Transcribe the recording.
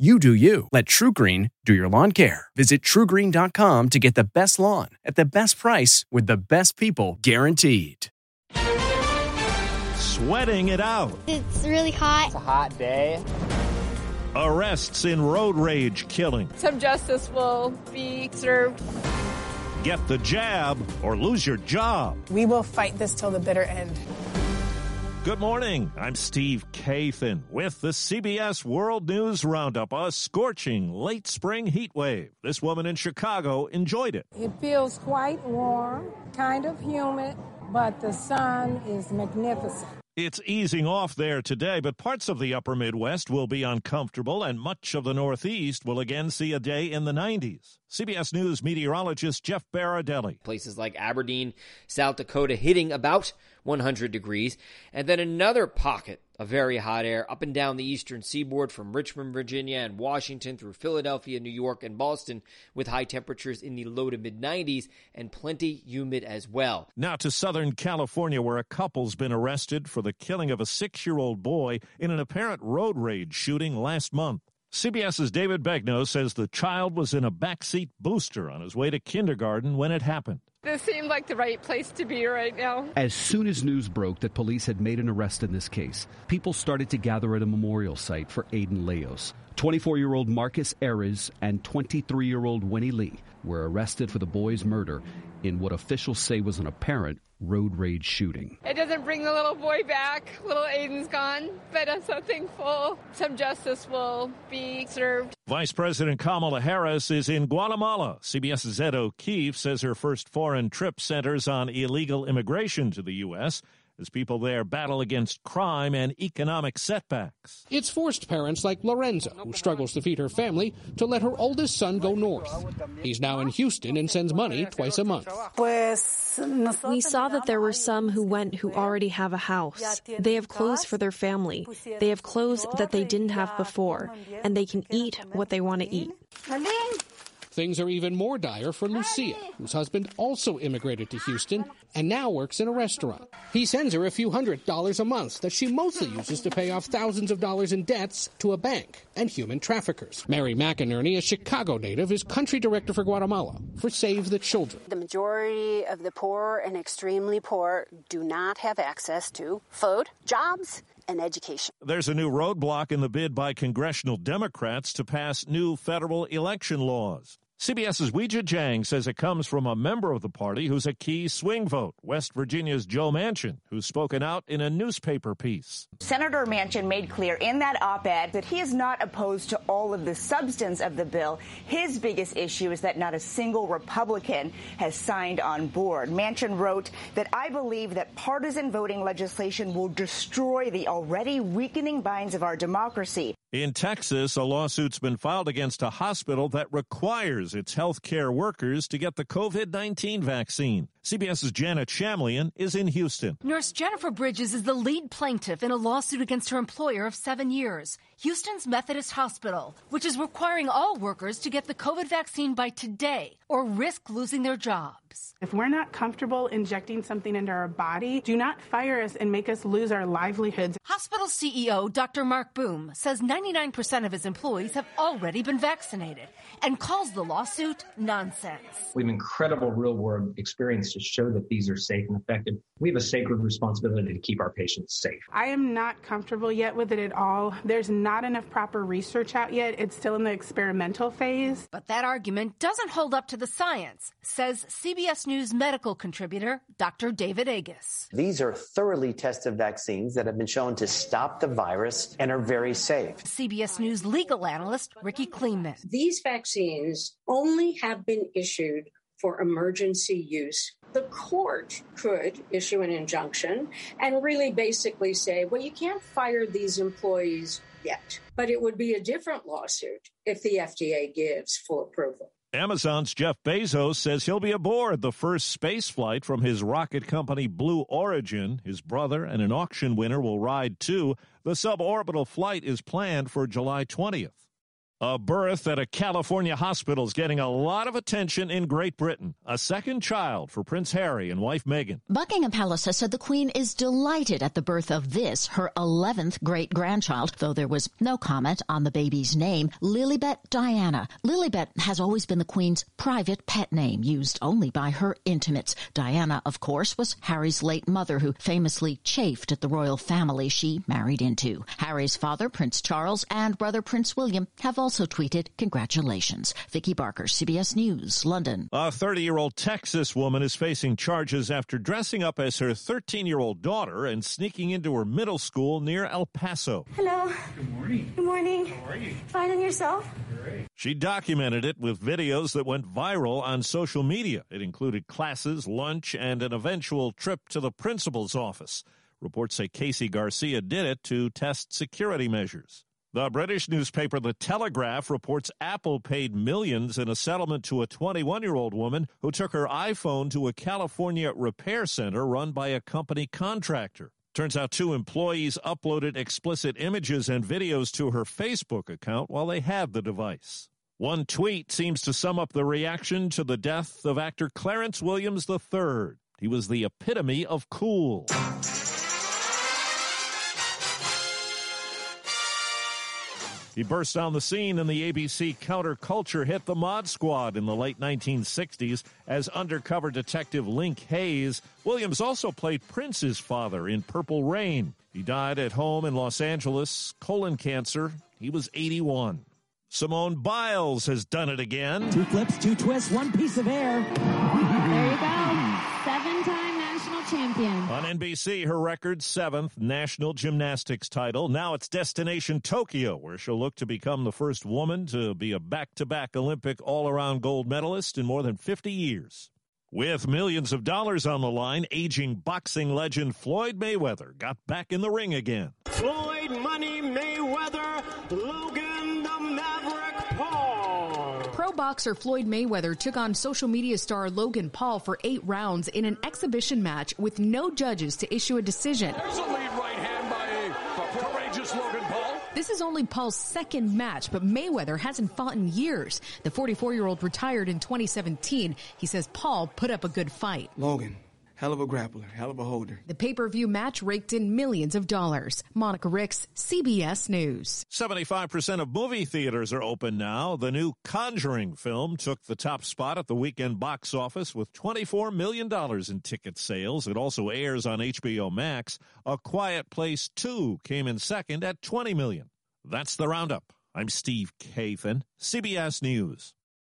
You do you. Let TruGreen do your lawn care. Visit trugreen.com to get the best lawn at the best price with the best people guaranteed. Sweating it out. It's really hot. It's a hot day. Arrests in road rage killing. Some justice will be served. Get the jab or lose your job. We will fight this till the bitter end. Good morning. I'm Steve Kathan with the CBS World News Roundup. A scorching late spring heat wave. This woman in Chicago enjoyed it. It feels quite warm, kind of humid, but the sun is magnificent. It's easing off there today, but parts of the upper Midwest will be uncomfortable, and much of the Northeast will again see a day in the 90s. CBS News meteorologist Jeff Berardelli. Places like Aberdeen, South Dakota hitting about 100 degrees, and then another pocket of very hot air up and down the eastern seaboard from Richmond, Virginia, and Washington through Philadelphia, New York, and Boston, with high temperatures in the low to mid 90s and plenty humid as well. Now to Southern California, where a couple's been arrested for the killing of a six year old boy in an apparent road rage shooting last month. CBS's David Begnaud says the child was in a backseat booster on his way to kindergarten when it happened. This seemed like the right place to be right now. As soon as news broke that police had made an arrest in this case, people started to gather at a memorial site for Aiden Leos. 24 year old Marcus Eriz and 23 year old Winnie Lee were arrested for the boy's murder in what officials say was an apparent road rage shooting. It doesn't bring the little boy back. Little Aiden's gone, but I'm so thankful some justice will be served. Vice President Kamala Harris is in Guatemala. CBS's Ed O'Keefe says her first foreign trip centers on illegal immigration to the U.S as people there battle against crime and economic setbacks. It's forced parents like Lorenza, who struggles to feed her family, to let her oldest son go north. He's now in Houston and sends money twice a month. We saw that there were some who went who already have a house. They have clothes for their family. They have clothes that they didn't have before, and they can eat what they want to eat. Things are even more dire for Lucia, whose husband also immigrated to Houston and now works in a restaurant. He sends her a few hundred dollars a month that she mostly uses to pay off thousands of dollars in debts to a bank and human traffickers. Mary McInerney, a Chicago native, is country director for Guatemala for Save the Children. The majority of the poor and extremely poor do not have access to food, jobs, and education. There's a new roadblock in the bid by congressional Democrats to pass new federal election laws. CBS's Weijia Jiang says it comes from a member of the party who's a key swing vote, West Virginia's Joe Manchin, who's spoken out in a newspaper piece. Senator Manchin made clear in that op ed that he is not opposed to all of the substance of the bill. His biggest issue is that not a single Republican has signed on board. Manchin wrote that I believe that partisan voting legislation will destroy the already weakening binds of our democracy. In Texas, a lawsuit's been filed against a hospital that requires its healthcare workers to get the COVID 19 vaccine. CBS's Janet Shamlian is in Houston. Nurse Jennifer Bridges is the lead plaintiff in a lawsuit against her employer of seven years, Houston's Methodist Hospital, which is requiring all workers to get the COVID vaccine by today or risk losing their jobs. If we're not comfortable injecting something into our body, do not fire us and make us lose our livelihoods. Hospital CEO Dr. Mark Boom says 99% of his employees have already been vaccinated and calls the lawsuit nonsense. We have incredible real world experience ways to show that these are safe and effective. We have a sacred responsibility to keep our patients safe. I am not comfortable yet with it at all. There's not enough proper research out yet. It's still in the experimental phase. But that argument doesn't hold up to the science, says CBS News medical contributor Dr. David Agus. These are thoroughly tested vaccines that have been shown to stop the virus and are very safe. CBS News legal analyst Rikki Klieman. These vaccines only have been issued for emergency use. The court could issue an injunction and really basically say, well, you can't fire these employees yet. But it would be a different lawsuit if the FDA gives full approval. Amazon's Jeff Bezos says he'll be aboard the first space flight from his rocket company Blue Origin. His brother and an auction winner will ride too. The suborbital flight is planned for July 20th. A birth at a California hospital is getting a lot of attention in Great Britain. A second child for Prince Harry and wife Meghan. Buckingham Palace has said the Queen is delighted at the birth of this, her 11th great grandchild, though there was no comment on the baby's name, Lilibet Diana. Lilibet has always been the Queen's private pet name, used only by her intimates. Diana, of course, was Harry's late mother, who famously chafed at the royal family she married into. Harry's father, Prince Charles, and brother Prince William have also tweeted, Congratulations. Vicki Barker, CBS News, London. A 30 year old Texas woman is facing charges after dressing up as her 13 year old daughter and sneaking into her middle school near El Paso. Hello. Good morning. Good morning. How are you? Fine and yourself? Great. She documented it with videos that went viral on social media. It included classes, lunch, and an eventual trip to the principal's office. Reports say Casey Garcia did it to test security measures. The British newspaper The Telegraph reports Apple paid millions in a settlement to a 21 year old woman who took her iPhone to a California repair center run by a company contractor. Turns out two employees uploaded explicit images and videos to her Facebook account while they had the device. One tweet seems to sum up the reaction to the death of actor Clarence Williams III. He was the epitome of cool. He burst on the scene in the ABC counterculture hit The Mod Squad in the late 1960s as undercover detective Link Hayes. Williams also played Prince's father in Purple Rain. He died at home in Los Angeles, colon cancer. He was 81. Simone Biles has done it again. Two flips, two twists, one piece of air. There you go. Seven time national champion. On NBC, her record seventh national gymnastics title. Now it's Destination Tokyo, where she'll look to become the first woman to be a back to back Olympic all around gold medalist in more than 50 years. With millions of dollars on the line, aging boxing legend Floyd Mayweather got back in the ring again. Floyd Money Mayweather, boxer Floyd Mayweather took on social media star Logan Paul for eight rounds in an exhibition match with no judges to issue a decision. There's a lead right hand by a courageous Logan Paul. This is only Paul's second match, but Mayweather hasn't fought in years. The 44 year old retired in 2017. He says Paul put up a good fight. Logan, hell of a grappler, hell of a holder. The pay per view match raked in millions of dollars. Monica Ricks, CBS News. 75% of movie theaters are open now. The new Conjuring film took the top spot at the weekend box office with $24 million in ticket sales. It also airs on HBO Max. A Quiet Place 2 came in second at 20 million. That's the roundup. I'm Steve Kathan, CBS News.